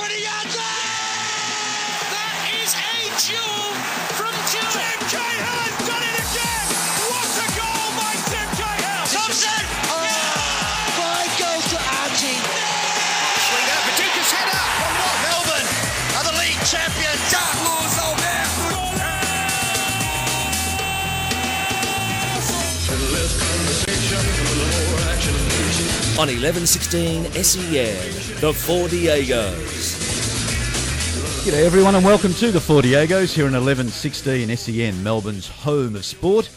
20 yards That is a jewel from Tim Cahill has done it again. What a goal by Tim Cahill. Thompson! Five goals to Archie. Swing out, Paducah's header from what? Melbourne are the league champions. Dark Lord's old man. on 1116 SEN, the Four Diegos. G'day everyone and welcome to the Four Diegos here in 1116 SEN, Melbourne's home of sport.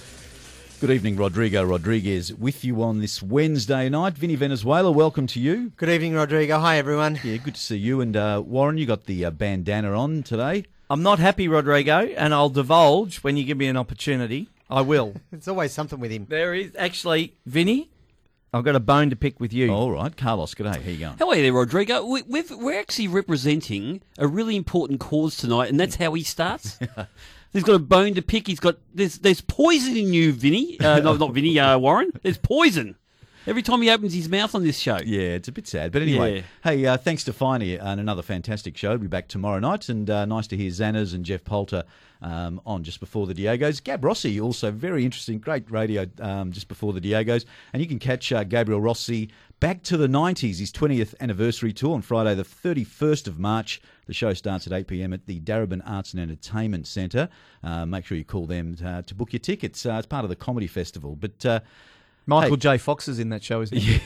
Good evening, Rodrigo Rodriguez with you on this Wednesday night. Vinny Venezuela, welcome to you. Good evening, Rodrigo. Hi, everyone. Yeah, good to see you. And uh, Warren, you got the uh, bandana on today. I'm not happy, Rodrigo, and I'll divulge when you give me an opportunity. I will. It's always something with him. there is actually, Vinny, I've got a bone to pick with you. All right, Carlos, good day. How you going? How are you there, Rodrigo? We, we've, we're actually representing a really important cause tonight, and that's how he starts. He's got a bone to pick. He's got there's there's poison in you, Vinny. Uh, no, not Vinny. Uh, Warren. There's poison every time he opens his mouth on this show. Yeah, it's a bit sad. But anyway, Yeah. hey, uh, thanks to Finey and another fantastic show. We'll be back tomorrow night. And uh, nice to hear Zanners and Jeff Poulter um, on just before the Diegos. Gab Rossi, also very interesting, great radio um, just before the Diegos. And you can catch uh, Gabriel Rossi back to the 90s, his 20th anniversary tour on Friday, the 31st of March. The show starts at 8 pm at the Darebin Arts and Entertainment Centre. Uh, make sure you call them uh, to book your tickets. Uh, it's part of the Comedy Festival. But. Michael Hey. J. Fox is in that show, isn't he?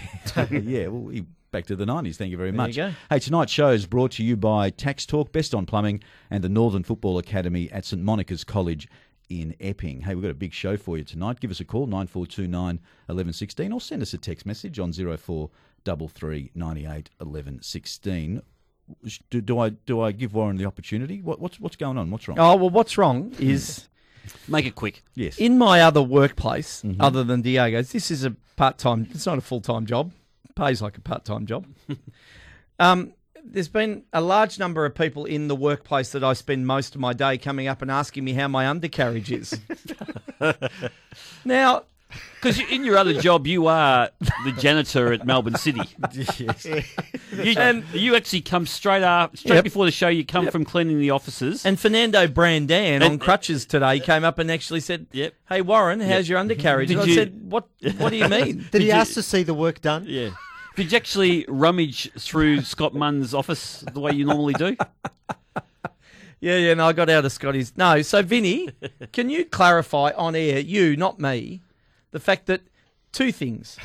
yeah, well, he- back to the 90s. Thank you very There much. you go. Hey, tonight's show is brought to you by Tax Talk, Best on Plumbing, and the Northern Football Academy at St Monica's College in Epping. Hey, we've got a big show for you tonight. Give us a call, 9429 1116, or send us a text message on 0433 98 1116. Do, do I do I give Warren the opportunity? What, what's what's going on? What's wrong? Oh, well, what's wrong is Make it quick. yes. in my other workplace, Mm-hmm. other than Diego's, this is a part time, it's not a full time job, pays like a part time job. um, there's been a large number of people in the workplace that I spend most of my day coming up and asking me how my undercarriage is. now, Because in your other job, you are the janitor at Melbourne City. You, and you actually come straight up, straight Yep. before the show. You come from cleaning the offices. And Fernando Brandan on uh, crutches today came up and actually said, Yep. "Hey Warren, how's your undercarriage?" Did and I you- said, "What? What do you mean?" Did he you- ask to see the work done? yeah. Did you actually rummage through Scott Munn's office the way you normally do? yeah, yeah. No, I got out of Scotty's. No, so Vinny, can you clarify on air, you, not me, the fact that two things: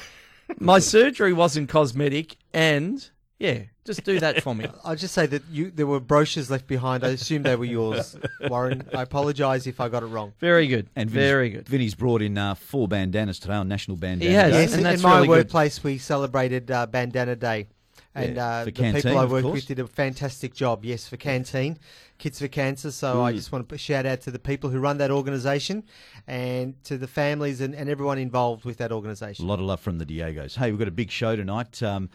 my surgery wasn't cosmetic, and yeah, just do that for me. I'll just say that you there were brochures left behind. I assume they were yours, Warren. I apologise if I got it wrong. Very good. And Vinny's- very good. Vinny's brought in uh, four bandanas today on National Bandana He has. Day. Yes, and in, that's in my really good. workplace we celebrated uh, Bandana Day. And Yeah, uh, the Canteen, people I of worked with did a fantastic job. Yes, for Canteen, Kids for Cancer. So I just want to shout out to the people who run that organisation and to the families and, and everyone involved with that organisation. A lot of love from the Diegos. Hey, we've got a big show tonight. Um,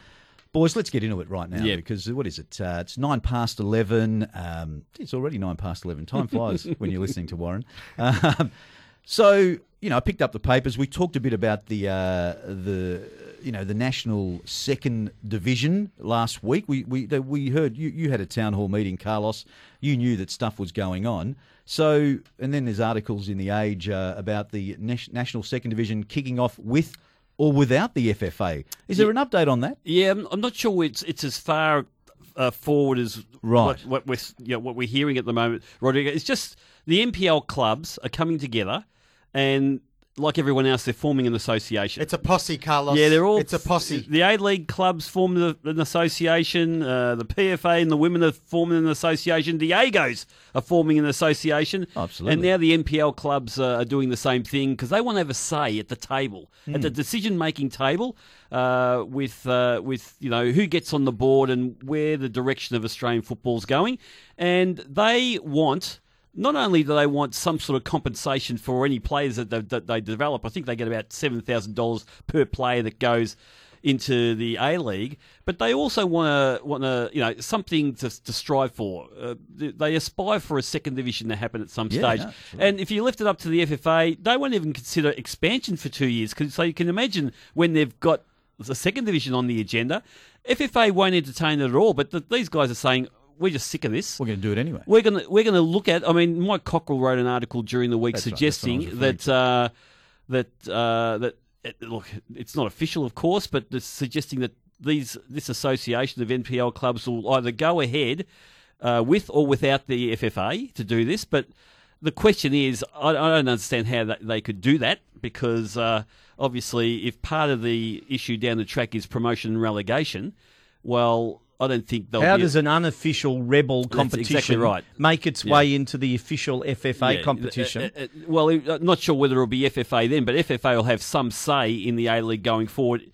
boys, let's get into it right now Yeah. because what is it? Uh, it's nine past 11. Um, it's already nine past 11. Time flies when you're listening to Warren. Um, so, you know, I picked up the papers. We talked a bit about the, uh, the you know, the national second division last week. We, we, we heard you, you had a town hall meeting, Carlos. You knew that stuff was going on. So, and then there's articles in the Age uh, about the national second division kicking off with or without the FFA. Is there an update on that? Yeah, I'm, I'm not sure it's it's as far uh, forward as Right. what, what we're you know, what we're hearing at the moment, Rodrigo. It's just the NPL clubs are coming together, and like everyone else, they're forming an association. It's a posse, Carlos. yeah, they're all. It's a posse. The A League clubs formed an association. Uh, the PFA and the women are forming an association. The Agos are forming an association. Absolutely. And now the NPL clubs uh, are doing the same thing because they want to have a say at the table, at Hmm. the decision-making table, uh, with uh, with you know who gets on the board and where the direction of Australian football's going, and they want. Not only do they want some sort of compensation for any players that they, that they develop, I think they get about seven thousand dollars per player that goes into the A League, but they also want to want to you know something to, to strive for. Uh, they- aspire for a second division to happen at some Yeah, stage. no, absolutely. and if you lift it up to the FFA, they won't even consider expansion for two years. 'cause- so you can imagine when they've got the second division on the agenda, FFA won't entertain it at all. But the, these guys are saying we're just sick of this. We're going to do it anyway. We're gonna we're gonna look at. I mean, Mike Cockerill wrote an article during the week That's right, that's what I was suggesting referring that uh, that uh, that look, it's not official, of course, but it's suggesting that these this association of NPL clubs will either go ahead uh, with or without the FFA to do this. But the question is, I, I don't understand how that, they could do that because uh, obviously, if part of the issue down the track is promotion and relegation, well, I don't think they'll. How does an unofficial rebel competition exactly right. make its Yeah. way into the official FFA Yeah, competition? uh, uh, uh, well, I'm not sure whether it'll be FFA then, but FFA will have some say in the A League going forward,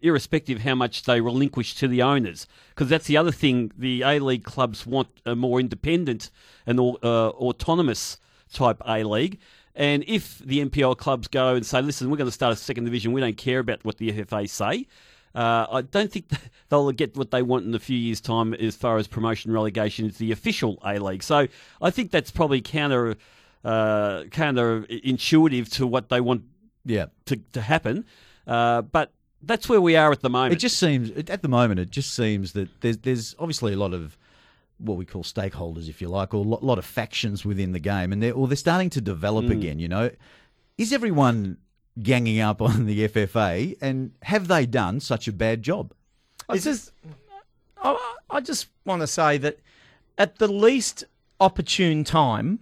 irrespective of how much they relinquish to the owners. Because that's the other thing: the A League clubs want a more independent and uh, autonomous type A League. And if the NPL clubs go and say, "Listen, we're going to start a second division. We don't care about what the FFA say," uh, I don't think they'll get what they want in a few years' time as far as promotion relegation is the official A League. So I think that's probably counter uh, counter intuitive to what they want Yeah. to, to happen. Uh, but that's where we are at the moment. It just seems at the moment it just seems that there's there's obviously a lot of what we call stakeholders, if you like, or a lot, lot of factions within the game, and they're or they're starting to develop again. You know, is everyone ganging up on the FFA, and have they done such a bad job? I just, I, I just want to say that at the least opportune time,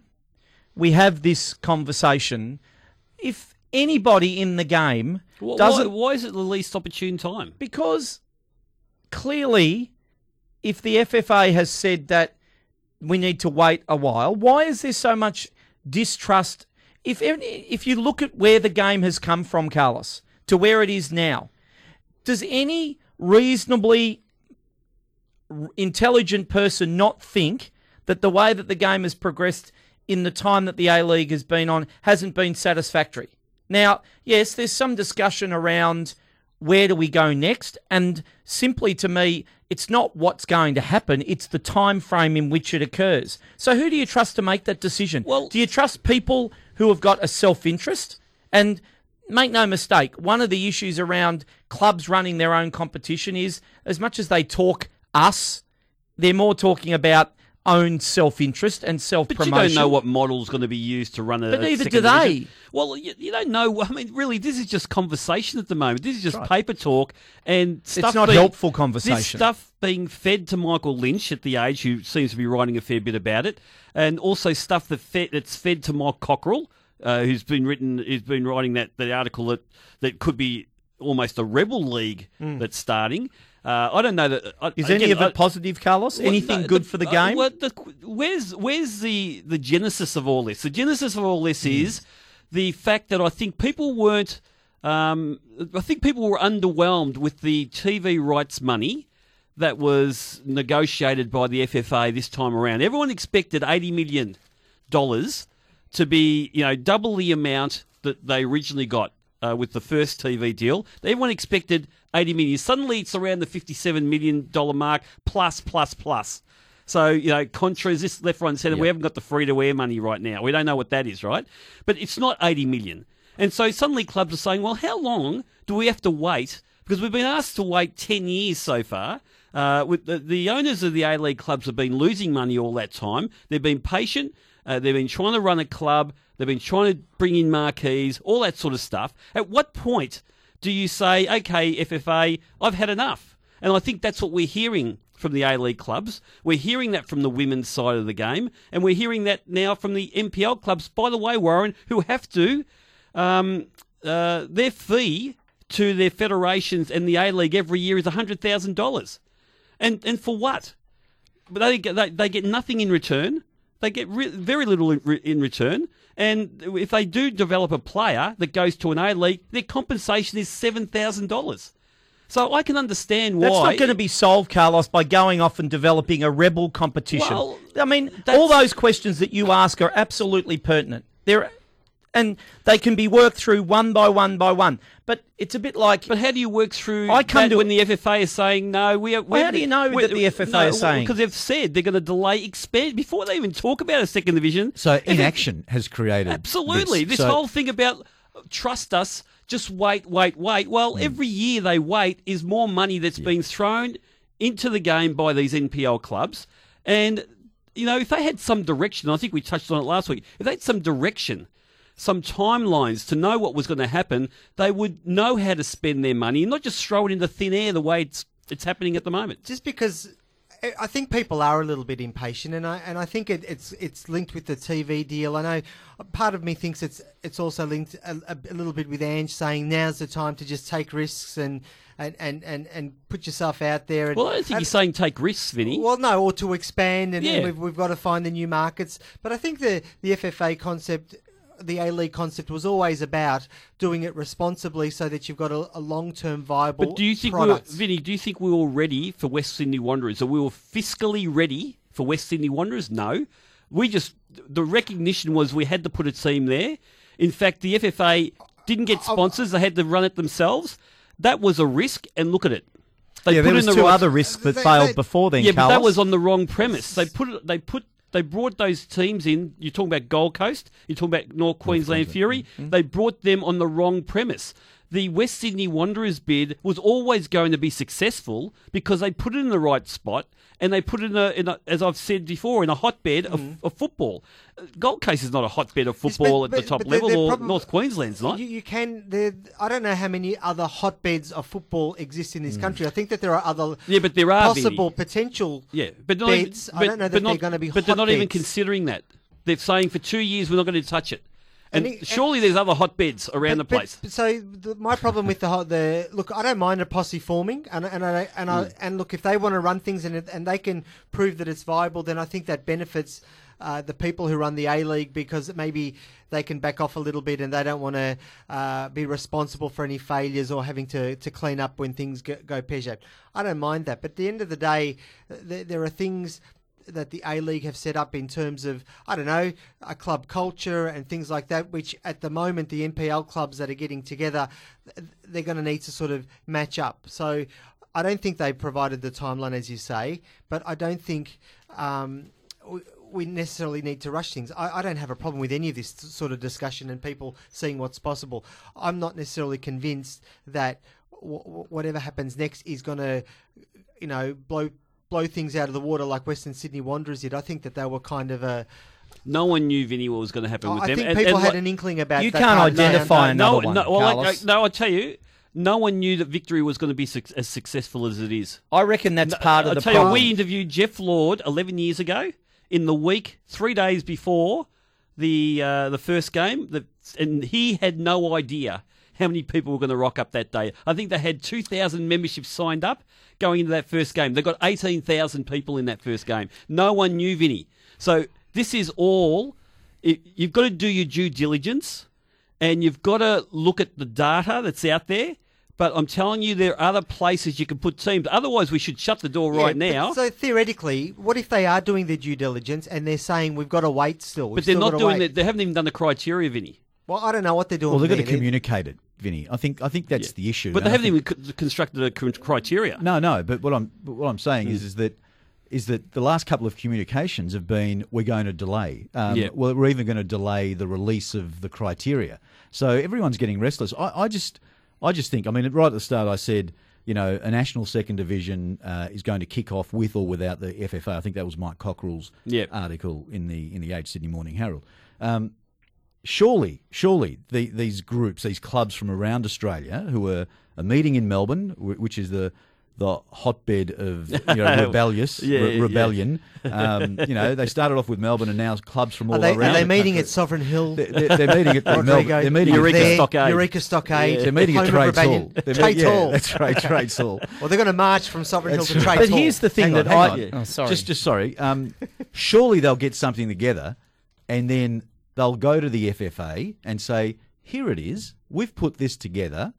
we have this conversation. If anybody in the game why, doesn't, why is it the least opportune time? because clearly, if the FFA has said that we need to wait a while, why is there so much distrust? If if you look at where the game has come from, Carlos, to where it is now, does any reasonably intelligent person not think that the way that the game has progressed in the time that the A League has been on hasn't been satisfactory? Now, yes, there's some discussion around where do we go next, and simply to me, it's not what's going to happen; it's the time frame in which it occurs. So, who do you trust to make that decision? Well- do you trust people who have got a self-interest and make no mistake, one of the issues around clubs running their own competition is as much as they talk us, they're more talking about own self interest and self promotion. But you don't know what model's going to be used to run a. But neither do they. division. Well, you, you don't know. I mean, really, this is just conversation at the moment. This is just paper talk and stuff. not being- helpful This stuff being fed to Michael Lynch at the age, who seems to be writing a fair bit about it, and also stuff that fed, that's fed to Mike Cockerill, uh, who's been written, who's been writing that the article that that could be almost a rebel league that's starting. Uh, I don't know that. I. Is again, any of I- it positive, Carlos? Anything no, good the- for the uh, game? well, the- where's where's the the genesis of all this? The genesis of all this Hmm. is the fact that I think people weren't. Um, I think people were underwhelmed with the TV rights money that was negotiated by the FFA this time around. Everyone expected eighty million dollars to be, you know, double the amount that they originally got uh, with the first TV deal. Everyone expected 80 million. Suddenly it's around the 57 million dollar mark plus plus plus. So, you know, Contra is this left, right, and centre. We haven't got the free to air money right now. We don't know what that is, right? But it's not 80 million. And so suddenly clubs are saying, well, how long do we have to wait? Because we've been asked to wait 10 years so far. Uh, with the, the owners of the A League clubs have been losing money all that time. They've been patient. Uh, they've been trying to run a club. They've been trying to bring in marquees, all that sort of stuff. At what point do you say, okay, FFA, I've had enough? And I think that's what we're hearing from the A League clubs. We're hearing that from the women's side of the game. And we're hearing that now from the NPL clubs, by the way, Warren, who have to, um, uh, their fee to their federations and the A League every year is $100,000. And, and for what? But they they, they get nothing in return. They get re- very little in, re- in return. And if they do develop a player that goes to an A League, their compensation is $7,000. So I can understand why. That's not going to be solved, Carlos, by going off and developing a rebel competition. Well, I mean, all those questions that you ask are absolutely pertinent. They're, and they can be worked through one by one by one. But it's a bit like But how do you work through I come that to- when the FFA is saying no? We are, Well, how do you know that the FFA is saying? because they've said they're going to delay expand before they even talk about a second division. So If it- inaction has created Absolutely. This, So- whole thing about trust us, just wait, wait, wait. Well, hmm. every year they wait is more money that's being thrown into the game by these NPL clubs. And you know, if they had some direction, I think we touched on it last week. If they had some direction, some timelines to know what was going to happen, they would know how to spend their money and not just throw it into thin air the way it's it's happening at the moment. just because I- I think people are a little bit impatient, and I and I think it, it's it's linked with the TV deal. I know uh, part of me thinks it's it's also linked a, a, little bit with Ange saying now's the time to just take risks and and, and, and, and put yourself out there. And, Well, I don't think and- you're saying take risks, Vinny. Well, no, or to expand, and, and we've, we've got to find the new markets. But I think the the FFA concept, the A League concept, was always about doing it responsibly, so that you've got a, a long term viable. But do you think we were. Vinny? Do you think we were ready for West Sydney Wanderers? Are we were fiscally ready for West Sydney Wanderers? No, we just the recognition was we had to put a team there. In fact, the FFA didn't get oh, oh. sponsors; they had to run it themselves. That was a risk, and look at it. They yeah, there put was in two right- other risks that They- failed they- before then. Yeah, but that was on the wrong premise. They put it. They put. They brought those teams in. You're talking about Gold Coast. You're talking about North Queensland Fury. Mm-hmm. They brought them on the wrong premise. The West Sydney Wanderers bid was always going to be successful because they put it in the right spot and they put it in a, in a as I've said before, in a hotbed of, of football. Gold Coast is not a hotbed of Yes, football but- at the but- top but the- level, the or problem- North Queensland's not. You, you can. I don't know how many other hotbeds of football exist in this country. I think that there are other. Mm. Yeah, but there are, possible potential. Yeah, but not beds. Even, I don't know that they're going to be. But they're not even considering that. They're saying for two years we're not going to touch it. And, And surely there's other hotbeds around the place. but- so the, my problem with the hot- the look, I don't mind a posse forming, and and I, and I, Mm. and look if they want to run things and and they can prove that it's viable, then I think that benefits. Uh, the people who run the A League because maybe they can back off a little bit and they don't want to uh, be responsible for any failures or having to, to clean up when things go, go pear shaped. I don't mind that, but at the end of the day, there, there are things that the A League have set up in terms of I don't know a club culture and things like that, which at the moment the NPL clubs that are getting together, they're going to need to sort of match up. So I don't think they provided the timeline as you say, but I don't think. Um, we, necessarily need to rush things. I, I don't have a problem with any of this sort of discussion and people seeing what's possible. I'm not necessarily convinced that w- whatever happens next is going to, you know, blow blow things out of the water like Western Sydney Wanderers did. I think that they were kind of a. No one knew Vinny what was going to happen with I them. think And- people and had like- an inkling about. You that can't part of identify no, another one, no, well, like, Carlos. no, I tell you, no one knew that victory was going to be suc as successful as it is. I reckon that's part of the I the tell problem. you, we interviewed Geoff Lord 11 years ago in the week, three days before the uh, the first game, the, and he had no idea how many people were going to rock up that day. I think they had 2,000 memberships signed up going into that first game. They got 18,000 people in that first game. No one knew Vinny. So this is all. You've got to do your due diligence, and you've got to look at the data that's out there. But I'm telling you, there are other places you can put teams. Otherwise, we should shut the door Yeah, right now. So theoretically, what if they are doing their due diligence and they're saying we've got to wait still? We've but they're not doing it. They haven't even done the criteria, Vinny. Well, I don't know what they're doing. Well, they've got to communicate it, Vinny. I think I think that's the issue. But they haven't think- even constructed a criteria. No, no. But what I'm but what I'm saying Hmm. is is that is that the last couple of communications have been we're going to delay. Um, Yeah. Well, we're even going to delay the release of the criteria. So everyone's getting restless. I, I just I just think. I mean, right at the start, I said. You know, a national second division uh, is going to kick off with or without the FFA. I think that was Mike Cockerill's Yeah. article in the in the Age Sydney Morning Herald. Um, surely, surely the, these groups, these clubs from around Australia who are, are meeting in Melbourne, which is the the hotbed of you know, rebellious Yeah, re- yeah. rebellion. Um, you know, they started off with Melbourne, and now clubs from all Are they, around. are they the meeting country. at Sovereign Hill? They're, they're- they're meeting at Rodrigo, Melbourne. They're meeting Eureka there, Stockade. Eureka Stockade. they're meeting Home of Trades Hall. They're Trades yeah, Hall. that's right, Trades Hall. Well, they're going to march from Sovereign Hill to right. Trades But here's the thing Hang that hang I. on. Oh, sorry. Just, just sorry. Um, surely they'll get something together, and then they'll go to the FFA and say, "Here it is. We've put this together.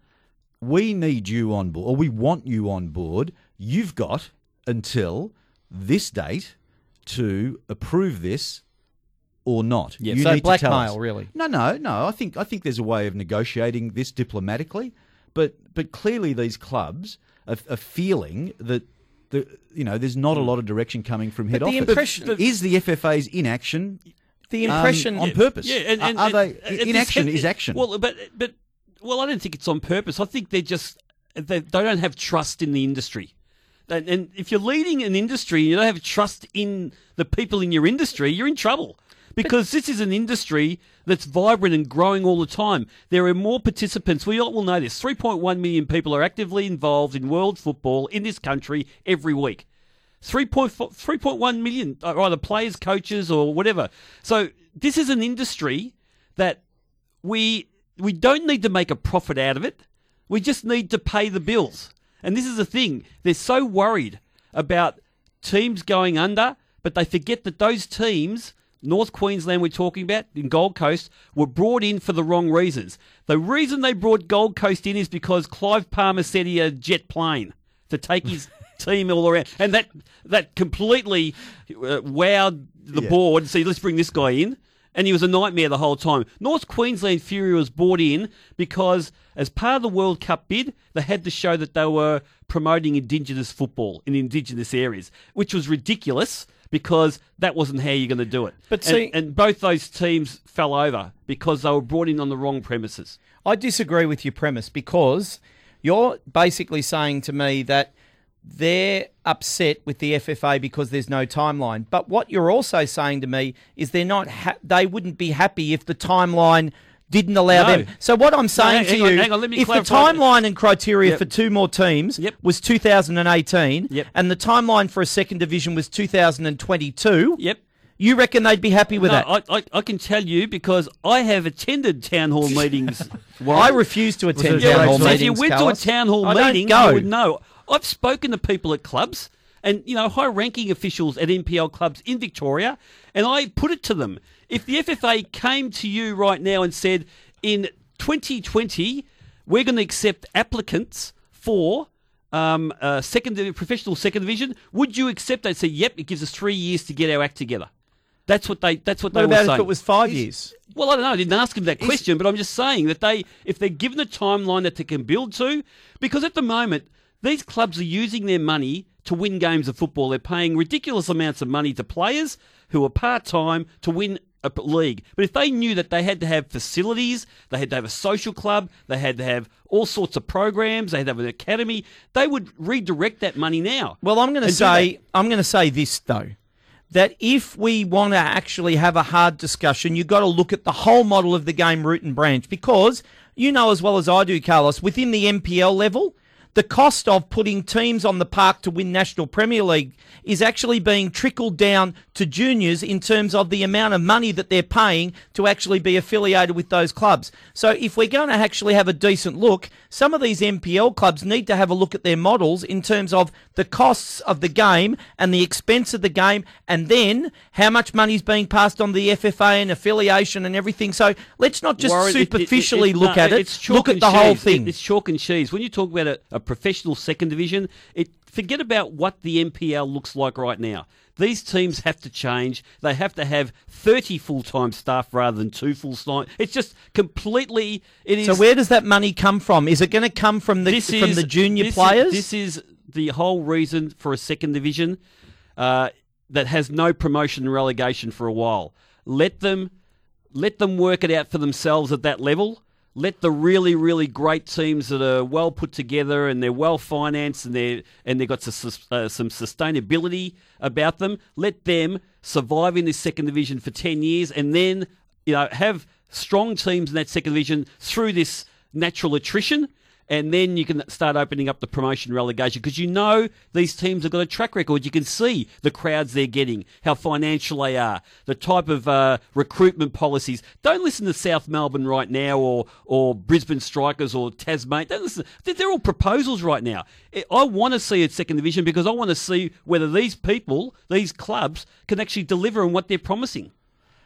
We need you on board, or we want you on board. You've got until this date to approve this." Or not. Yeah, you so need blackmail, really. No, no, no. I think I think there's a way of negotiating this diplomatically, but but clearly these clubs are, are feeling that the you know there's not a hmm. lot of direction coming from head But the office. impression- is the FFA's inaction the um, impression. on purpose. Yeah, and, and, are, are they and- and inaction is action? Well, but but well, I don't think it's on purpose. I think they're just they, they don't have trust in the industry. And, and if you're leading an industry and you don't have trust in the people in your industry, you're in trouble. Because this is an industry that's vibrant and growing all the time. There are more participants. We all will know this. 3.1 million people are actively involved in world football in this country every week. 3.4 3.1 million are either players, coaches, or whatever. So this is an industry that we we don't need to make a profit out of it. We just need to pay the bills. And this is the thing. They're so worried about teams going under, but they forget that those teams, North Queensland we're talking about, in Gold Coast, were brought in for the wrong reasons. The reason they brought Gold Coast in is because Clive Palmer said he had a jet plane to take his team all around. And that that completely uh, wowed the Yeah. board and said, let's bring this guy in. And he was a nightmare the whole time. North Queensland Fury was brought in because, as part of the World Cup bid, they had to show that they were promoting Indigenous football in Indigenous areas, which was ridiculous because that wasn't how you're going to do it. But And- see- and both those teams fell over because they were brought in on the wrong premises. I disagree with your premise because you're basically saying to me that they're upset with the FFA because there's no timeline. But what you're also saying to me is they're not ha- they wouldn't be happy if the timeline didn't allow No. them. So what I'm saying hang to on, you, hang on, let me if the timeline and criteria Yep. for two more teams Yep. was 2018 Yep. and the timeline for a second division was 2022, Yep. you reckon they'd be happy with No, that? I, I, I can tell you because I have attended town hall meetings. I refuse to attend it town hall so meetings. if you went Carlos. to a town hall I don't meeting, go. you would know. I've spoken to people at clubs and you know high-ranking officials at NPL clubs in Victoria, and I put it to them: if the FFA came to you right now and said, in 2020, we're going to accept applicants for. Um, uh, second professional second division. Would you accept? They'd say, "Yep." It gives us three years to get our act together. That's what they. That's what What they were about saying. if it was five years? Well, I don't know. I didn't ask him that question, but I'm just saying that they, if they're given a timeline that they can build to, because at the moment these clubs are using their money to win games of football. They're paying ridiculous amounts of money to players who are part time to win a league. But if they knew that they had to have facilities, they had to have a social club, they had to have all sorts of programs, they had to have an academy, they would redirect that money now. Well, I'm going to say. I'm going to say this though, that if we want to actually have a hard discussion, you've got to look at the whole model of the game root and branch because you know as well as I do, Carlos, within the NPL level. The cost of putting teams on the park to win National Premier League is actually being trickled down to juniors in terms of the amount of money that they're paying to actually be affiliated with those clubs. So if we're going to actually have a decent look, some of these NPL clubs need to have a look at their models in terms of the costs of the game and the expense of the game, and then how much money is being passed on the FFA and affiliation and everything. So let's not just Warren, it- it- it- superficially it- look no, at it. Look at the whole thing. It- it's chalk and cheese. When you talk about a, a professional second division, it forget about what the NPL looks like right now. These teams have to change. They have to have 30 full-time staff rather than two full-time. It's just completely. It is. so where does that money come from? Is it going to come from the from is the junior this is- players? this is the whole reason for a second division uh, that has no promotion and relegation for a while. Let them let them work it out for themselves at that level. Let the really, really great teams that are well put together and they're well financed and they and they've got sus- uh, some sustainability about them. Let them survive in this second division for ten years and then you know have strong teams in that second division through this natural attrition and then you can start opening up the promotion relegation because you know these teams have got a track record. You can see the crowds they're getting, how financial they are, the type of uh, recruitment policies. Don't listen to South Melbourne right now or or Brisbane Strikers or Tasmania. Don't listen. They're, all proposals right now. I- want to see a second division because I want to see whether these people, these clubs, can actually deliver on what they're promising.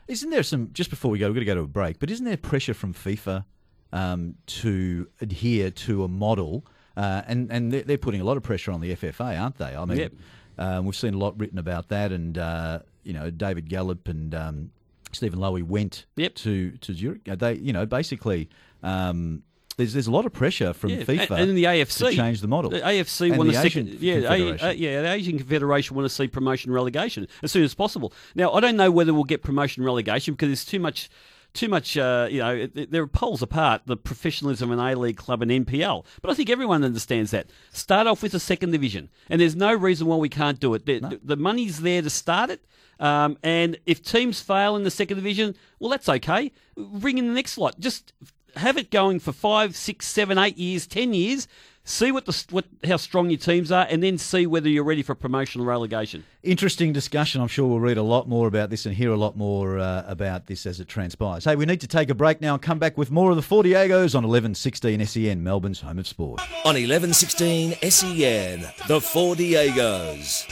Isn't there some just before we go? We're going to go to a break, but isn't there pressure from FIFA um, to adhere to a model? Uh, and and they're, they're putting a lot of pressure on the FFA, aren't they? I mean, Yep. um, we've seen a lot written about that, and uh, you know, David Gallop and um, Stephen Lowy went Yep. to to Zurich. Uh, They, you know, basically. Um, there's, there's a lot of pressure from Yeah, FIFA and, and the AFC to change the model. The AFC And want the Asian second, yeah, A, uh, yeah, the Asian Confederation want to see promotion relegation as soon as possible. Now, I don't know whether we'll get promotion relegation because there's too much too much. Uh, you know, there are poles apart the professionalism of an A League club and NPL. But I think everyone understands that. Start off with the second division, and there's no reason why we can't do it. The, the money's there to start it. Um, and if teams fail in the second division, well, that's okay. Bring in the next lot. Just have it going for five, six, seven, eight years, ten years. See what the what how strong your teams are, and then see whether you're ready for promotion or relegation. Interesting discussion. I'm sure we'll read a lot more about this and hear a lot more uh, about this as it transpires. Hey, we need to take a break now and come back with more of the Four Diegos on 1116 SEN, Melbourne's home of sport. On 1116 SEN, the Four Diegos.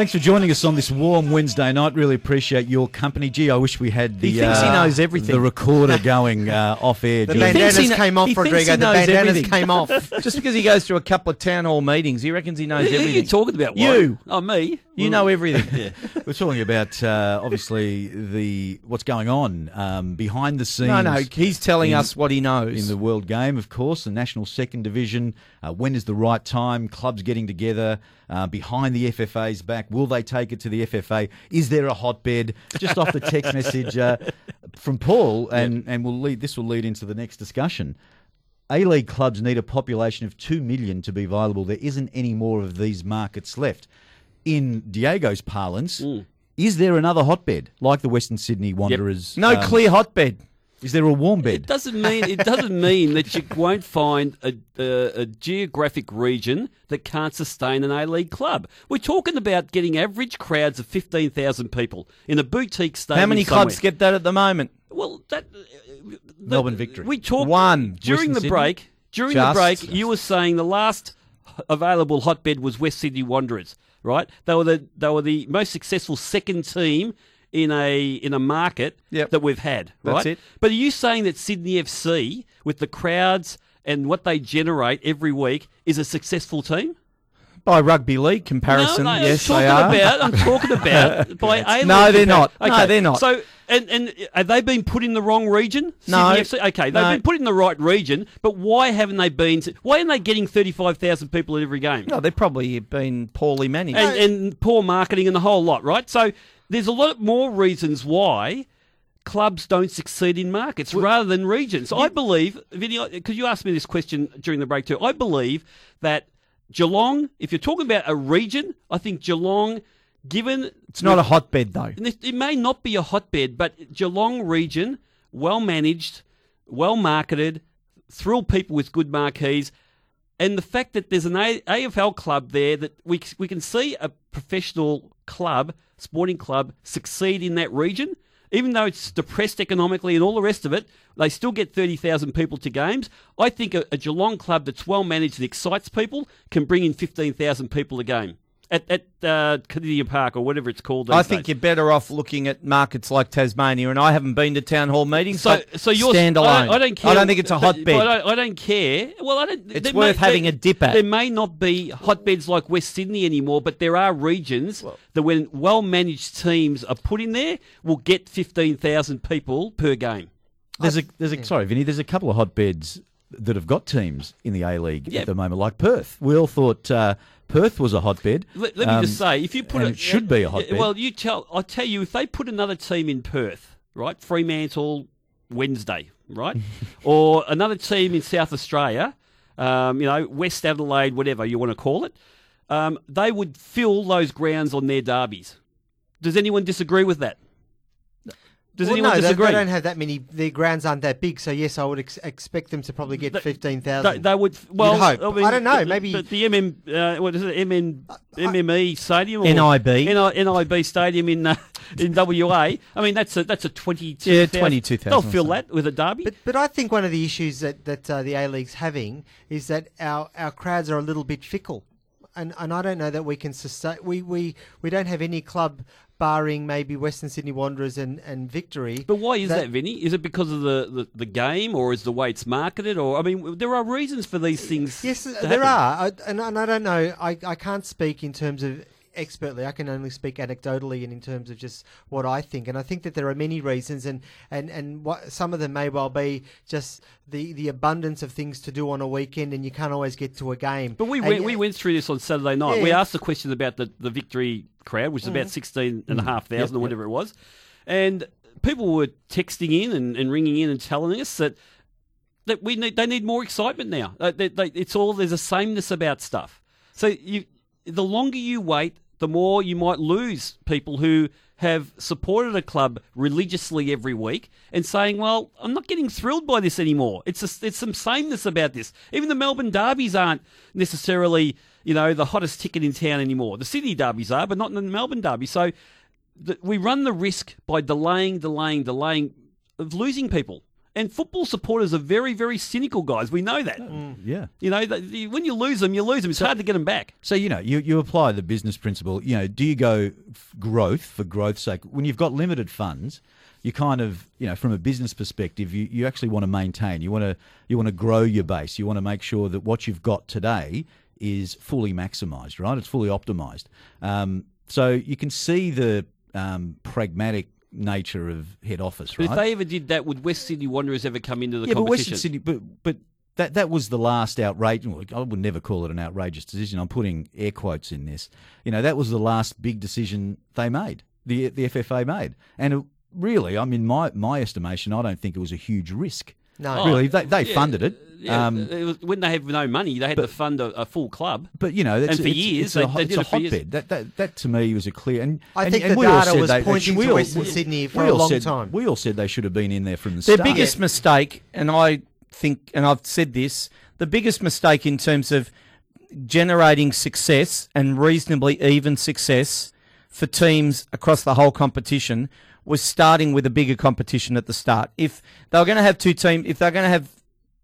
Thanks for joining us on this warm Wednesday night. Really appreciate your company. Gee, I wish we had the He thinks he uh, knows everything. The recorder going uh, off air. The he bandanas kn- came off, he he Rodrigo. The bandanas everything. came off. Just because he goes through a couple of town hall meetings, he reckons he knows Who are everything. you talking about? You. Oh, me. You know everything. We're talking about uh, obviously the what's going on um, behind the scenes. No, no, he's telling in- us what he knows. in the world game, of course, the national second division. Uh, when is the right time? Clubs getting together uh, behind the FFA's back. Will they take it to the FFA? Is there a hotbed? Just off the text message uh, from Paul, and and we'll lead. This will lead into the next discussion. A League clubs need a population of 2 million to be viable. There isn't any more of these markets left. In Diego's parlance, is there another hotbed like the Western Sydney Wanderers? no um, clear hotbed. Is there a warm bed? It doesn't mean it doesn't mean that you won't find a, a, a geographic region that can't sustain an A League club. We're talking about getting average crowds of fifteen thousand people in a boutique stadium. How many somewhere. clubs get that at the moment? Well, that uh, the- Melbourne Victory. We talked One. during Western the Sydney? break. During Just- the break, you were saying the last available hotbed was West Sydney Wanderers. Right? They were the they were the most successful second team in a in a market Yep. that we've had. That's right? it. But are you saying that Sydney FC, with the crowds and what they generate every week, is a successful team? By rugby league comparison, no, no, yes, they are. about. I'm talking about by A. No, they're not. No, they're not. So, and and have they been put in the wrong region? No. Sydney FC? Okay, they've No. been put in the right region, but why haven't they been? Why aren't they getting thirty-five thousand people at every game? No, they've probably been poorly managed. and, and poor marketing and the whole lot, right? So there's a lot more reasons why clubs don't succeed in markets rather than regions. I believe, Vinny, because you asked me this question during the break too, I believe that Geelong, if you're talking about a region, I think Geelong, given it's not a hotbed though. it, may not be a hotbed, but Geelong region, well managed, well marketed, thrill people with good marquees, and the fact that there's an a- AFL club there that we we can see a professional club, sporting club, succeed in that region. Even though it's depressed economically and all the rest of it, they still get 30,000 people to games. I think a, a Geelong club that's well managed and excites people can bring in 15,000 people a game at, at uh, Kardinia Park or whatever it's called. I think days. you're better off looking at markets like Tasmania, and I haven't been to town hall meetings. So, but so you're stand I alone. don't, I don't care. I don't think it's a but- hotbed. but I, don't, I don't care. Well, I don't. It's worth may- having there- a dip at. There may not be hotbeds like West Sydney anymore, but there are regions that, when well managed teams are put in there, will get fifteen thousand people per game. There's a there's a sorry, Vinny. There's a couple of hotbeds that have got teams in the A League Yeah. at the moment, like Perth. We all thought uh, Perth was a hotbed. Let, let me Um, just say, if you put a- it should be a hotbed. Well, you tell. I tell you, if they put another team in Perth, right, Fremantle Wednesday, right, or another team in South Australia, um, you know, West Adelaide, whatever you want to call it, um, they would fill those grounds on their derbies. Does anyone disagree with that? Does well, anyone no, disagree? they don't have that many. Their grounds aren't that big, so yes, I would ex- expect them to probably get They- fifteen They, they would. Well. I, mean, I don't know, maybe- but the MM, uh, what is it? MN, MME Stadium, or NIB. N- NIB Stadium in uh, in WA. I mean, that's a that's a twenty two. Yeah, 22,000 They'll fill that with a derby. But but I think one of the issues that that uh, the A League's having is that our our crowds are a little bit fickle, and and I don't know that we can sustain. We we we don't have any club barring maybe Western Sydney Wanderers and and Victory. But why is that, Vinny? Is it because of the, the, the game, or is the way it's marketed, or I mean, there are reasons for these things. Yes, there happen. are, I, and, and I don't know. I, I can't speak in terms of expertly. I can only speak anecdotally and in terms of just what I think. And I think that there are many reasons, and and and what some of them may well be just the the abundance of things to do on a weekend, and you can't always get to a game. But we And- went, we went through this on Saturday night. We asked the question about the, the victory crowd, which is about mm-hmm. sixteen and a mm-hmm. half thousand or whatever it was, and people were texting in and, and ringing in and telling us that that we need they need more excitement now. They, they, it's all there's a sameness about stuff. So you, the longer you wait, the more you might lose people who have supported a club religiously every week and saying, "Well, I'm not getting thrilled by this anymore." It's it's some sameness about this. Even the Melbourne derbies aren't necessarily you know the hottest ticket in town anymore. The Sydney derbies are, but not the Melbourne derby. So we run the risk by delaying, delaying, delaying of losing people. And football supporters are very, very cynical guys. We know that. Yeah. You know, that you- when you lose them, you lose them. It's hard to get them back. So you know, you, you apply the business principle. You know, do you go f- growth for growth's sake? When you've got limited funds, you kind of, you know, from a business perspective, you, you actually want to maintain. You want to you want to grow your base. You want to make sure that what you've got today is fully maximised. Right? It's fully optimised. Um, so you can see the um, pragmatic nature of head office. But Right? if they ever did that, would West Sydney Wanderers ever come into the yeah, but competition? Western Sydney, but but that that was the last outrage. well, I would never call it an outrageous decision. I'm putting air quotes in this. You know, that was the last big decision they made. The the FFA made, and it, really, I mean, my my estimation, I don't think it was a huge risk. No. really, oh, they, they yeah, funded it. Yeah, um, it was, when they have no money, they had to fund a, a full club. but you know, that's, And for it's, years, it's they- a, they it's did a it hotbed. That, that that to me was a clear. And I and- think and the we all data said was they- pointing we to Western Sydney for a long said- time. We all said they should have been in there from the Their start. Their biggest mistake, and I think, and I've said this, the biggest mistake in terms of generating success and reasonably even success for teams across the whole competition was starting with a bigger competition at the start. If they were going to have two teams, if they're going to have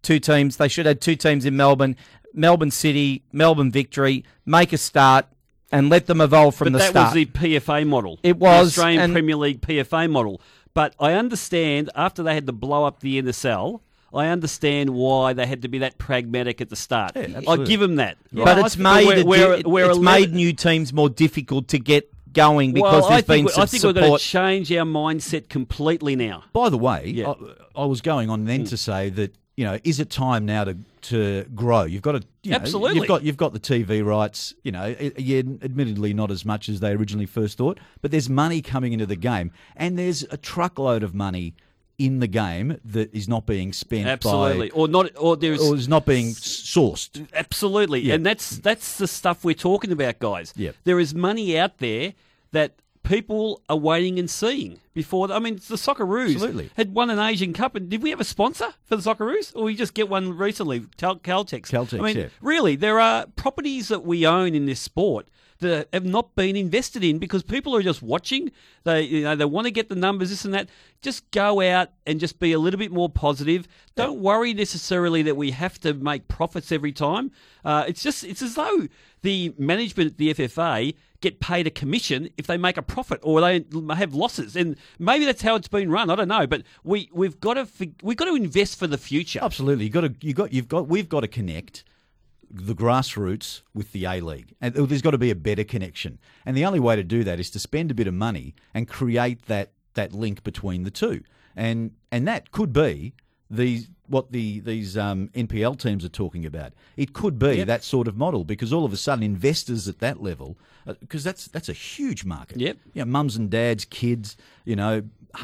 two teams, they should have two teams in Melbourne, Melbourne City, Melbourne Victory, make a start and let them evolve from but the that start. was the PFA model. It the was, Australian and- Premier League PFA model. But I understand after they had to blow up the NSL, I understand why they had to be that pragmatic at the start. I give them that. but it's made Where- it- where- it- where it's 11 made new teams more difficult to get going because well, there's been think, some I think we're going to change our mindset completely now. By the way, Yeah. I, I was going on then hmm. to say that you know, is it time now to to grow? You've got to, you know, Absolutely. You've got you've got the TV rights. You know, yeah, admittedly not as much as they originally first thought, but there's money coming into the game, and there's a truckload of money in the game that is not being spent Absolutely, by, or not, or there's or is not being sourced. Absolutely, Yeah. and that's that's the stuff we're talking about, guys. Yep. There is money out there that people are waiting and seeing before. I mean, the Socceroos Absolutely. had won an Asian Cup, and did we have a sponsor for the Socceroos, or we just get one recently? Cal- Caltex. Caltex, I mean, yeah. really, there are properties that we own in this sport that have not been invested in because people are just watching. They you know they want to get the numbers, this and that. Just go out and just be a little bit more positive. Don't worry necessarily that we have to make profits every time. Uh, it's just it's as though the management at the FFA get paid a commission if they make a profit or they have losses, and maybe that's how it's been run. I don't know, but we we've got to we've got to invest for the future. Absolutely, you got to you got you've got we've got to connect the grassroots with the A League, and oh, there's got to be a better connection. And the only way to do that is to spend a bit of money and create that that link between the two. And and that could be these what the these um, NPL teams are talking about. It could be that sort of model because all of a sudden investors at that level, because that's that's a huge market. Yep. You know, mums and dads, kids, you know,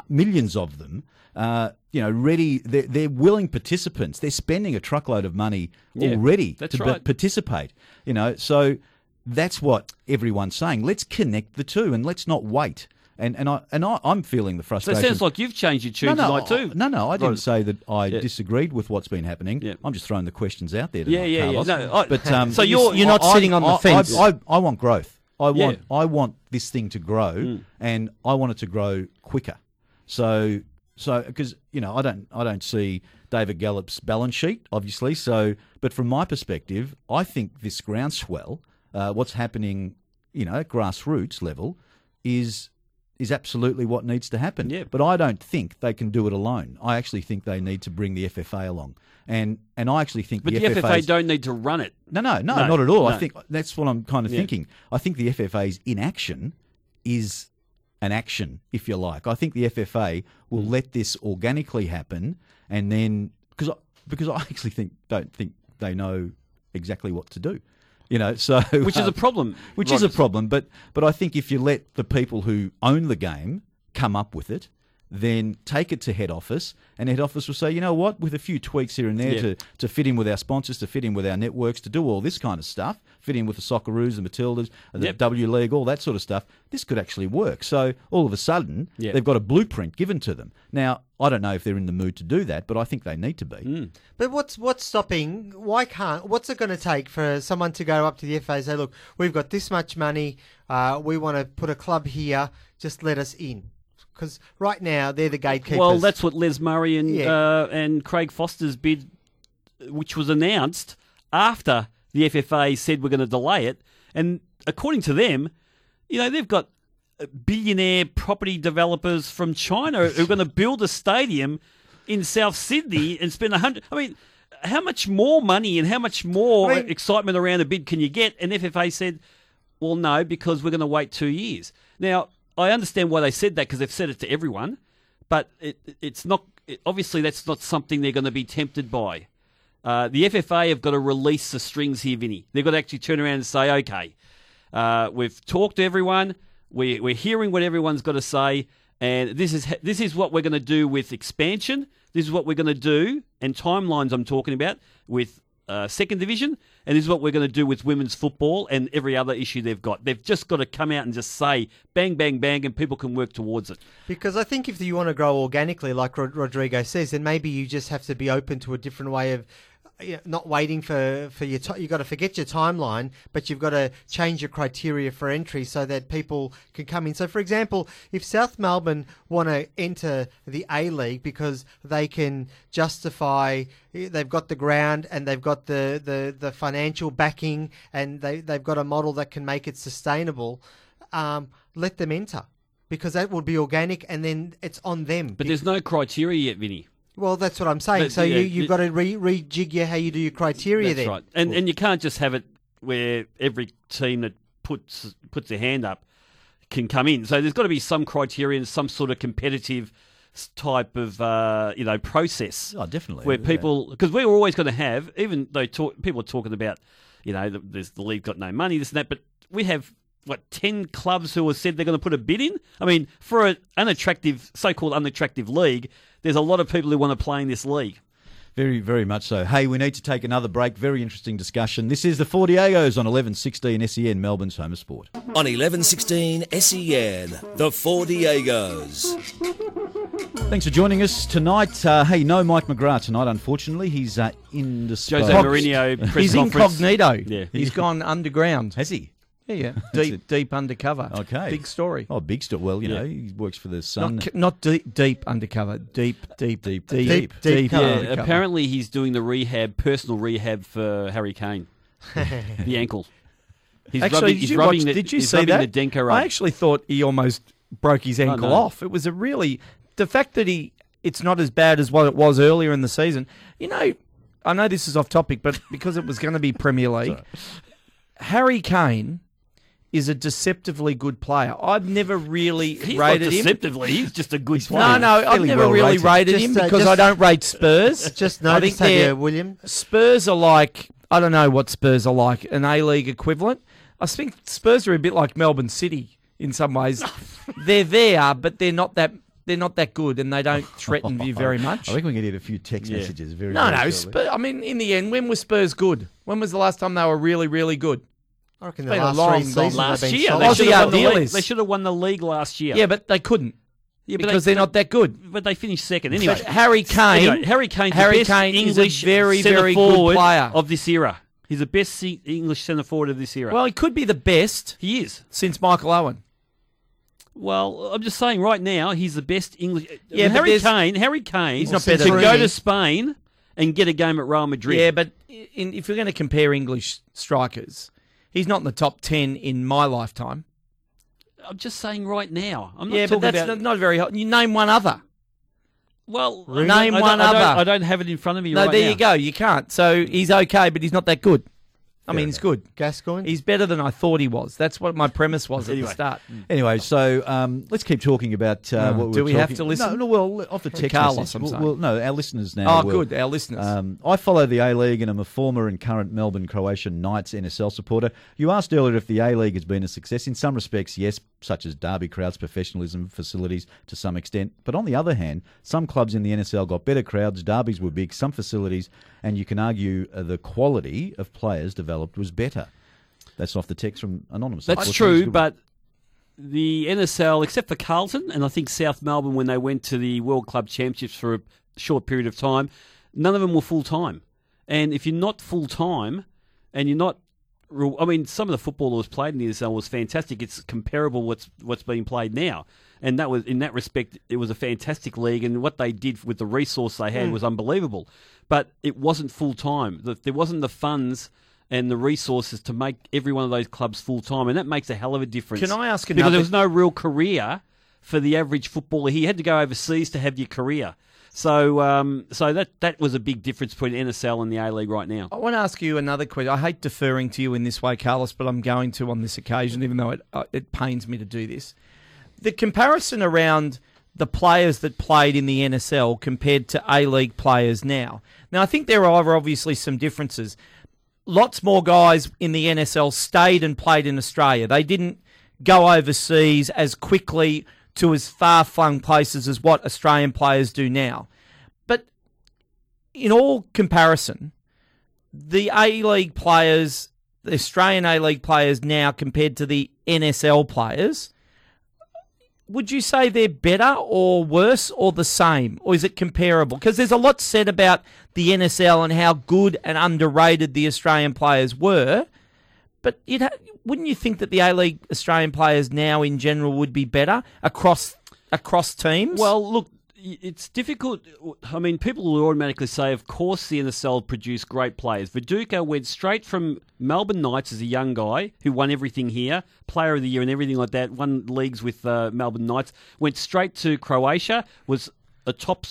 millions of them. Uh, you know, ready. They're, they're willing participants. They're spending a truckload of money Yeah, already to right. participate. You know, so that's what everyone's saying. Let's connect the two and let's not wait. And and I and I, I'm feeling the So frustration. it sounds like you've changed your tune no, no, tonight too. I- no, no. I didn't Right. say that I Yeah. disagreed with what's been happening. Yeah. I'm just throwing the questions out there. Yeah, Tonight, yeah, yeah. Carlos. No, I- but um, So you're- you're not I- sitting on the I- fence. I, I, I want growth. I Yeah. want I want this thing to grow, Hmm. and I want it to grow quicker. So so because you know I don't I don't see David Gallop's balance sheet obviously. So but from my perspective, I think this groundswell, uh, what's happening, you know, at grassroots level, is is absolutely what needs to happen. Yeah. But I don't think they can do it alone. I actually think they need to bring the FFA along. And and I actually think But the, the, FFA don't need to run it. no, no, no, No, not at all. no. I think that's what I'm kind of Yeah. thinking. I think the FFA's inaction is an action, if you like. I think the FFA will Mm. let this organically happen, and then because because I actually think don't think they know exactly what to do. You know, so Which is um, a problem. which is a problem. But but I think if you let the people who own the game come up with it, then take it to head office, and head office will say, you know what, with a few tweaks here and there Yeah. to, to fit in with our sponsors, to fit in with our networks, to do all this kind of stuff, fit in with the Socceroos, the Matildas, the Yep. W League, all that sort of stuff, this could actually work. So all of a sudden, Yeah. they've got a blueprint given to them. Now, I don't know if they're in the mood to do that, but I think they need to be. Mm. But what's what's stopping? Why can't? What's it going to take for someone to go up to the FA and say, "Look, we've got this much money. Uh, we want to put a club here. Just let us in." Because right now they're the gatekeepers. Well, that's what Les Murray and Yeah. uh, and Craig Foster's bid, which was announced after the FFA said we're going to delay it, and according to them, you know they've got billionaire property developers from China who are going to build a stadium in South Sydney and spend a hundred. I mean. How much more money and how much more I mean- excitement around a bid can you get? And FFA said, well, no, because we're going to wait two years. Now, I understand why they said that because they've said it to everyone, but it, it's not. It, obviously, that's not something they're going to be tempted by. Uh, the FFA have got to release the strings here, Vinny. They've got to actually turn around and say, okay, uh, we've talked to everyone. We, we're hearing what everyone's got to say, and this is this is what we're going to do with expansion. This is what we're going to do, and timelines I'm talking about with uh, second division, and this is what we're going to do with women's football and every other issue they've got. They've just got to come out and just say bang, bang, bang, and people can work towards it. Because I think if you want to grow organically, like Rod- Rodrigo says, then maybe you just have to be open to a different way of. You know, not waiting for for your ti you've got to forget your timeline, but you've got to change your criteria for entry so that people can come in. So, for example, if South Melbourne want to enter the A League because they can justify they've got the ground and they've got the, the, the financial backing and they they've got a model that can make it sustainable, um, let them enter because that would be organic, and then it's on them. But there's no criteria yet, Vinny. Well, that's what I'm saying. But, so yeah, you, you've it- got to re- rejig your how you do your criteria That's then. right. And and you can't just have it where every team that puts puts their hand up can come in. So there's got to be some criterion, some sort of competitive type of uh, you know process. Oh, definitely. Where people because we're always going to have even though talk, people are talking about you know the, the league got no money this and that, but we have. What ten clubs who have said they're going to put a bid in? I mean, for an unattractive, so-called unattractive league, there's a lot of people who want to play in this league. Very, very much so. Hey, we need to take another break. Very interesting discussion. This is the Four Diegos on 1116 SEN, Melbourne's home of sport. On 1116 SEN, the Four Diegos. Thanks for joining us tonight. Uh, hey, no Mike McGrath tonight, unfortunately. He's uh, indisposed. Jose Mourinho press He's conference. incognito. Yeah. He's gone underground. Has he? Yeah, yeah. Deep, deep undercover. Okay. Big story. Oh, big story. Well, you Yeah. know, he works for the Sun. Not, not deep, deep undercover. Deep, deep, Deep, deep, deep, deep, deep deep, cover. Yeah, undercover. apparently he's doing the rehab, personal rehab for Harry Kane, the ankle. He's Actually, rubbing, did he's you, rubbing watch, the, did you he's see rubbing that? The Denko. I actually thought he almost broke his oh, ankle no. off. It was a really the fact that he it's not as bad as what it was earlier in the season. You know, I know this is off topic, but because it was going to be Premier League, Harry Kane is a deceptively good player. I've never really he's not rated him. deceptively. He's just a good No, player. no, no, I've fairly never well really rated. rated Just, him uh, because just- I don't rate Spurs. Just I think noticed, have you, William? Spurs are like I don't know what Spurs are like an A League equivalent. I think Spurs are a bit like Melbourne City in some ways. they're there, but they're not that they're not that good, and they don't threaten you very much. I think we can get a few text Yeah. messages. Very, No, very no. shortly. Spurs, I mean, in the end, when was Spurs good? When was the last time they were really, really good? I reckon the been last long, three seasons last they've been year. solid. They Oh, should, the have won the deal league. is- they should have won the league last year. Yeah, but they couldn't Yeah, because they, they, are not that good. But they finished second anyway. But Harry Kane, Anyway, Harry Kane, Harry the best Kane is a English very, very good player. of this era. He's the best English centre forward of this era. well, he could be the best he is. since Michael Owen. Well, I'm just saying right now he's the best English. Uh, yeah, Harry Kane. Harry Kane. He's not better than go to Spain and get a game at Real Madrid. Yeah, but in, if you're going to compare English strikers, he's not in the top ten in my lifetime. I'm just saying right now. I'm not Yeah, but that's about. not, very hot. You name one other. well, Name I don't- one I don't, other. I don't have it in front of me No, right there now. you go. You can't. So he's okay, but he's not that good. I mean, he's good. Gascoigne? He's better than I thought he was. That's what my premise was at Anyway. the start. Anyway, so um, let's keep talking about uh, Oh, what we do were we have talking- to listen? No, no. Well, off the text Carlos, message. I'm Well, saying. well, no, our listeners now. Oh, will. good. Our listeners. Um, I follow the A League and I'm a former and current Melbourne Croatian Knights NSL supporter. You asked earlier if the A League has been a success. In some respects, yes, such as Derby crowds, professionalism, facilities to some extent. But on the other hand, some clubs in the NSL got better crowds, derbies were big, some facilities, and you can argue uh, the quality of players developed was better. That's off the text from Anonymous. That's true, but the NSL, except for Carlton and I think South Melbourne when they went to the World Club Championships for a short period of time, none of them were full time. And if you're not full time and you're not real- I mean, some of the football that was played in the NSL was fantastic. It's comparable what's what's being played now, and that was in that respect, it was a fantastic league. And what they did with the resource they had hmm. was unbelievable. But it wasn't full time. The- There wasn't the funds and the resources to make every one of those clubs full time, and that makes a hell of a difference. Can I ask Because there was no real career for the average footballer. He had to go overseas to have your career. So, um, so that that was a big difference between NSL and the A League right now. I want to ask you another question. I hate deferring to you in this way, Carlos, but I'm going to on this occasion, even though it uh, it pains me to do this. The comparison around the players that played in the NSL compared to A League players now. Now, I think there are obviously some differences. Lots more guys in the NSL stayed and played in Australia. They didn't go overseas as quickly to as far flung places as what Australian players do now. But in all comparison, the A League players, the Australian A League players now compared to the NSL players, would you say they're better or worse or the same? Or is it comparable? Because there's a lot said about the NSL and how good and underrated the Australian players were. But ha- wouldn't you think that the A League Australian players now in general would be better across across teams? Well, look, it's difficult. I mean, people will automatically say, of course, the NSL produced great players. Viduka went straight from Melbourne Knights as a young guy who won everything here, player of the year and everything like that, won leagues with uh, Melbourne Knights, went straight to Croatia, was a top.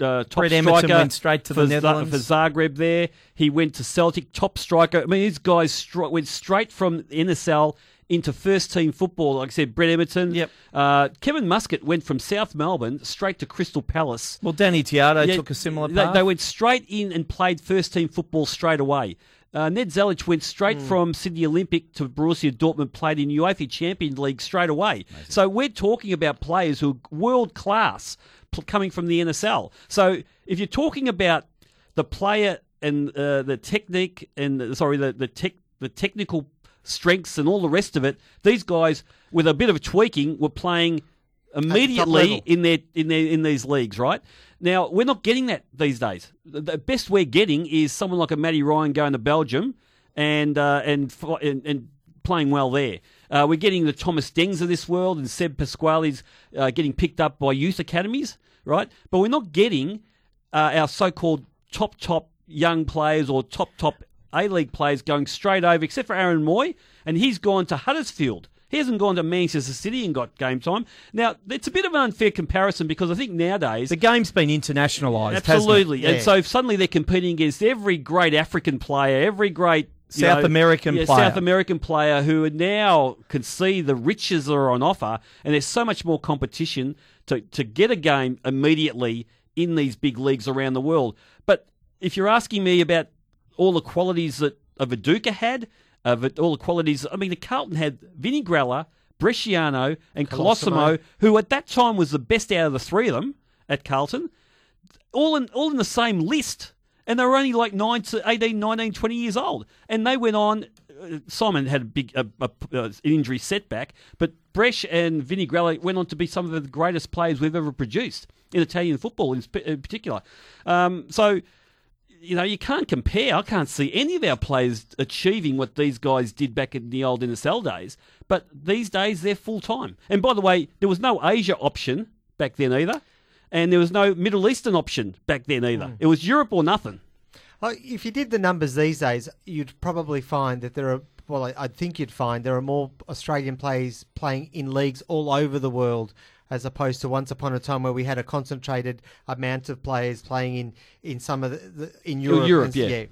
Uh, top Emerton striker went straight to the for Z- Netherlands. for Zagreb there. He went to Celtic, top striker. I mean, these guys stri- went straight from NSL into first team football. Like I said, Brett Emerton. Yep. Uh, Kevin Muscat went from South Melbourne straight to Crystal Palace. well, Danny Tiatto Yeah, took a similar they, path. they went straight in and played first team football straight away. Uh, Ned Zelic went straight Hmm. from Sydney Olympic to Borussia Dortmund, played in UEFA Champions League straight away. So we're talking about players who are world class coming from the NSL. So if you're talking about the player and uh, the technique and sorry the the tech the technical strengths and all the rest of it, these guys with a bit of tweaking were playing immediately in their in their in these leagues, right? Now we're not getting that these days. The- The best we're getting is someone like a Matty Ryan going to Belgium and uh, and, and and playing well there. Uh, we're getting the Thomas Dengs of this world and Seb Pasquali's uh, getting picked up by youth academies, right? But we're not getting uh, our so-called top top young players or top top A League players going straight over, except for Aaron Mooy, and he's gone to Huddersfield. He hasn't gone to Manchester City and got game time. Now, it's a bit of an unfair comparison because I think nowadays the game's been internationalised. Absolutely. hasn't it? And Yeah. so suddenly they're competing against every great African player, every great South know, American yeah, player. South American player who now can see the riches that are on offer, and there's so much more competition to, to get a game immediately in these big leagues around the world. But if you're asking me about all the qualities that a Viduka had, uh, of it, all the qualities, I mean, the Carlton had Vinnie Grella, Bresciano, and Colosimo, Colosimo. who at that time was the best out of the three of them at Carlton all in all in the same list, and they were only like 9 to 18, 19, 20 years old, and they went on. uh, Simon had a big a, a, injury setback, but Bresh and Vinnie Grella went on to be some of the greatest players we've ever produced in Italian football, in, in particular. Um, so, you know, you can't compare. I can't see any of our players achieving what these guys did back in the old NSL days. But these days, they're full time. And by the way, there was no Asia option back then either and there was no Middle Eastern option back then either. It was Europe or nothing. Uh, If you did the numbers these days, you'd probably find that there are. Well, I, I think you'd find there are more Australian players playing in leagues all over the world, as opposed to once upon a time where we had a concentrated amount of players playing in, in some of the, the in Europe. Europe, and- yeah.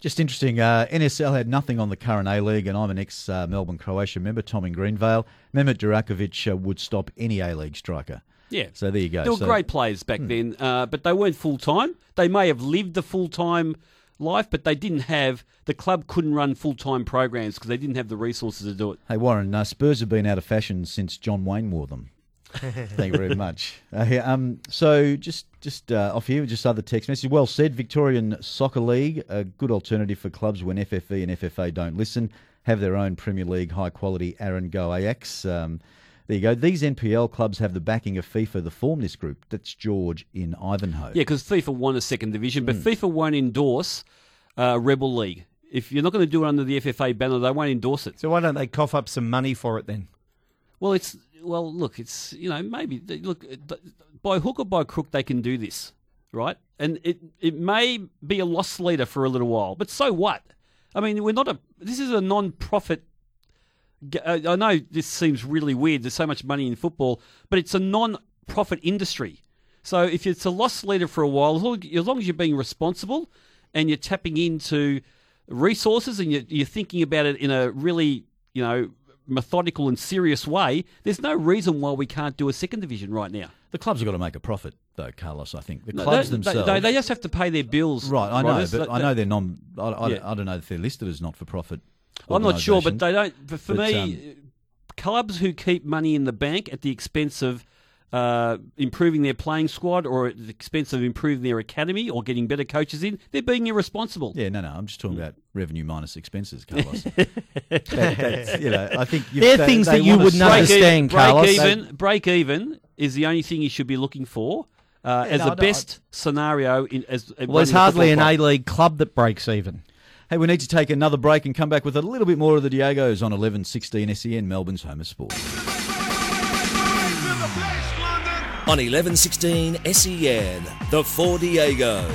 Just interesting. Uh, NSL had nothing on the current A League, and I'm an ex uh, Melbourne Croatia member, Tom in Greenvale. Mehmet Durakovic uh, would stop any A League striker. Yeah. So there you go. They were So- great players back then, uh, but they weren't full time. They may have lived the full time life, but they didn't have the club couldn't run full time programs because they didn't have the resources to do it. Hey Warren, uh, Spurs have been out of fashion since John Wayne wore them. Thank you very much. Uh, yeah, um, so just just uh, off here, just other text message. Well said, Victorian Soccer League, a good alternative for clubs when FFV and FFA don't listen. Have their own Premier League high quality Aaron Go AX. Um, there you go. These NPL clubs have the backing of FIFA to form this group. That's George in Ivanhoe. Yeah, because FIFA won a second division, but FIFA won't endorse uh, Rebel League. If you're not going to do it under the FFA banner, they won't endorse it. So why don't they cough up some money for it then? Well, it's well, look, it's you know maybe they- look by hook or by crook they can do this, right? And it it may be a loss leader for a little while, but so what? I mean, we're not a. This is a non-profit. Uh, I know this seems really weird. There's so much money in football, but it's a non-profit industry. So if it's a loss leader for a while, as long as long as you're being responsible and you're tapping into resources and you're, you're thinking about it in a really, you know, methodical and serious way, there's no reason why we can't do a second division right now. The clubs have got to make a profit, though, Carlos. I think the No, clubs they, themselves. They, they just have to pay their bills. right, I know, Rodders. but They- I know they're non. I, I, Yeah. I don't know if they're listed as not for profit. I'm not sure, but they don't. But for But, me, clubs who keep money in the bank at the expense of uh, improving their playing squad or at the expense of improving their academy or getting better coaches in, they're being irresponsible. Yeah, no, no. I'm just talking about revenue minus expenses, Carlos. that, that's, you know, I think you've- They're they- things they that you wouldn't understand. break Carlos. even, break even is the only thing you should be looking for uh, Yeah, as no, a no, best scenario. In, as Well, there's hardly an A League club that breaks even. Hey, we need to take another break and come back with a little bit more of the Diegos on 1116 SEN, Melbourne's home of sport. On 1116 SEN, the Four Diegos.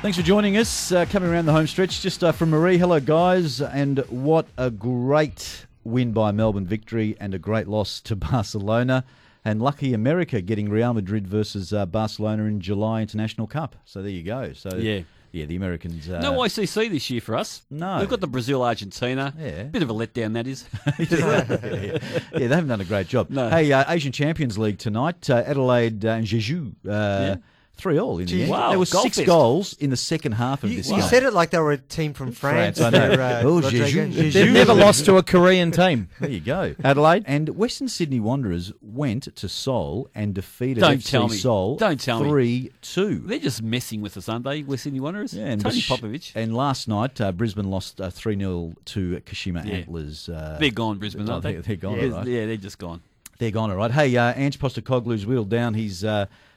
Thanks for joining us. Uh, coming around the home stretch, just uh, from Marie. Hello, guys. And what a great win by Melbourne victory and a great loss to Barcelona. And lucky America getting Real Madrid versus uh, Barcelona in July International Cup. So there you go. So Yeah. Yeah, the Americans. Uh, No ICC this year for us. No. We've got the Brazil Argentina. Yeah. Bit of a letdown, that is. yeah, they haven't done a great job. No. Hey, uh, Asian Champions League tonight. Uh, Adelaide uh, and Jeju. Uh, Three all in the Gee, end. wow, there were six fest. goals in the second half of You, this you game. said it like they were a team from France. France, I know. They're, uh, Oh, Rodrigo. Jeju. Jeju. They've never lost to a Korean team. There you go. Adelaide? And Western Sydney Wanderers went to Seoul and defeated Don't FC tell me. Seoul Don't tell me. 3 2. They're just messing with us, aren't they, West Sydney Wanderers? Yeah, and Tony Bish- Popovich. And last night, uh, Brisbane lost uh, 3 0 to Kashima Yeah. Antlers. Uh, They're gone, Brisbane, oh, aren't they? they're- they're gone, yeah, all right. yeah, they're just gone. They're gone, all right. Hey, uh, Ange Postecoglou's whittled down his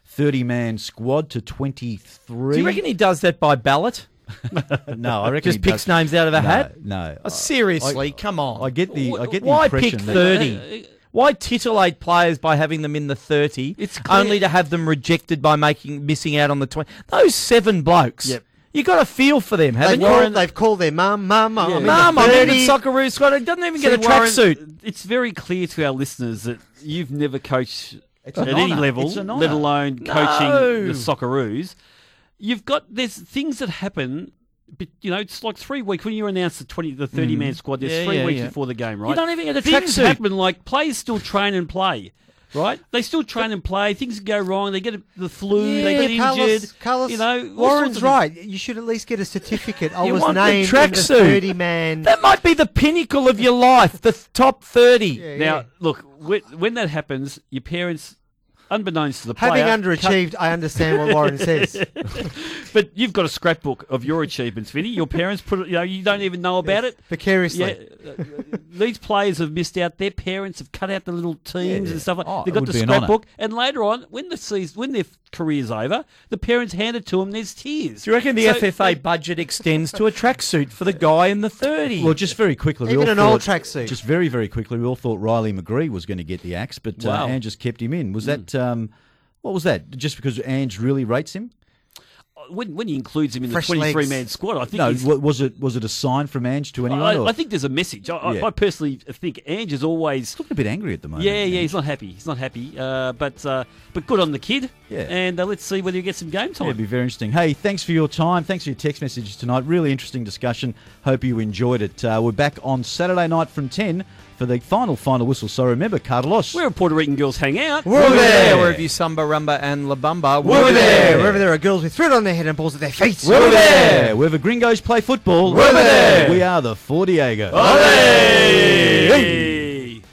30 man squad to 23. Do you reckon he does that by ballot? No, I reckon Just he picks does- names out of a no, hat? No. Oh, seriously, I- come on. I get the I get the Why impression pick that 30? Uh, uh, Why titillate players by having them in the 30 It's clear- only to have them rejected by making missing out on the 20? Those seven blokes. Yep. You got a feel for them, haven't They've you? called, they've called their mum, mum, I'm in Mum, I'm in the 30. Socceroo squad. It doesn't even get a tracksuit. It's very clear to our listeners that you've never coached It's at an any honour. level, an let alone coaching No. the Socceroos. You've got there's things that happen. But, you know, it's like three weeks when you announce the twenty, the thirty man squad. There's Mm. Yeah, three yeah, weeks yeah. before the game, right? You don't even get a Things tracksuit. happen like players still train and play, right? They still train and play. Things go wrong. They get the flu. they get Yeah, injured. Carlos, Carlos you know, Warren's right. You should at least get a certificate. I You was want named the tracksuit. 30 man. That might be the pinnacle of your life, the top 30. Now, look, when, when that happens, your parents, unbeknownst to the player, Having underachieved, I understand what Warren says. But you've got a scrapbook of your achievements, Vinny. Your parents put it, you know, you don't even know about it. Vicariously. Yeah, uh, these players have missed out. Their parents have cut out the little teams and stuff like. Oh, They've got the be an scrapbook, and later on, when the season, when their career's over, the parents hand it to them. There's tears. Do you reckon the So- FFA budget extends to a tracksuit for the guy in the 30? Well, just very quickly, we Even all an old thought- tracksuit. Just very, very quickly, we all thought Riley McGree was going to get the axe, but Wow. uh, Ange just kept him in. Was that um, what was that? Just because Ange really rates him? when when he includes him in Fresh the 23 legs. man squad, I think No, he's- was it was it a sign from Ange to anyone? I, I think there's a message. I, I- Yeah. I personally think Ange is always looking a bit angry at the moment. Yeah, yeah, Ange. he's not happy. He's not happy. Uh, but uh, but good on the kid. Yeah. And uh, let's see whether he gets some game Yeah, time. it'd be very interesting. Hey, thanks for your time. Thanks for your text messages tonight. Really interesting discussion. Hope you enjoyed it. Uh, we're back on Saturday night from 10 for the final final whistle. So remember, Carlos. Where Puerto Rican girls hang out. We're over there. Wherever you samba, rumba, and la bamba. We're over there. Wherever there are girls with thread on their head and balls at their feet. We're over there. Wherever gringos play football. We're over there. We are the Four Diegos. Hey!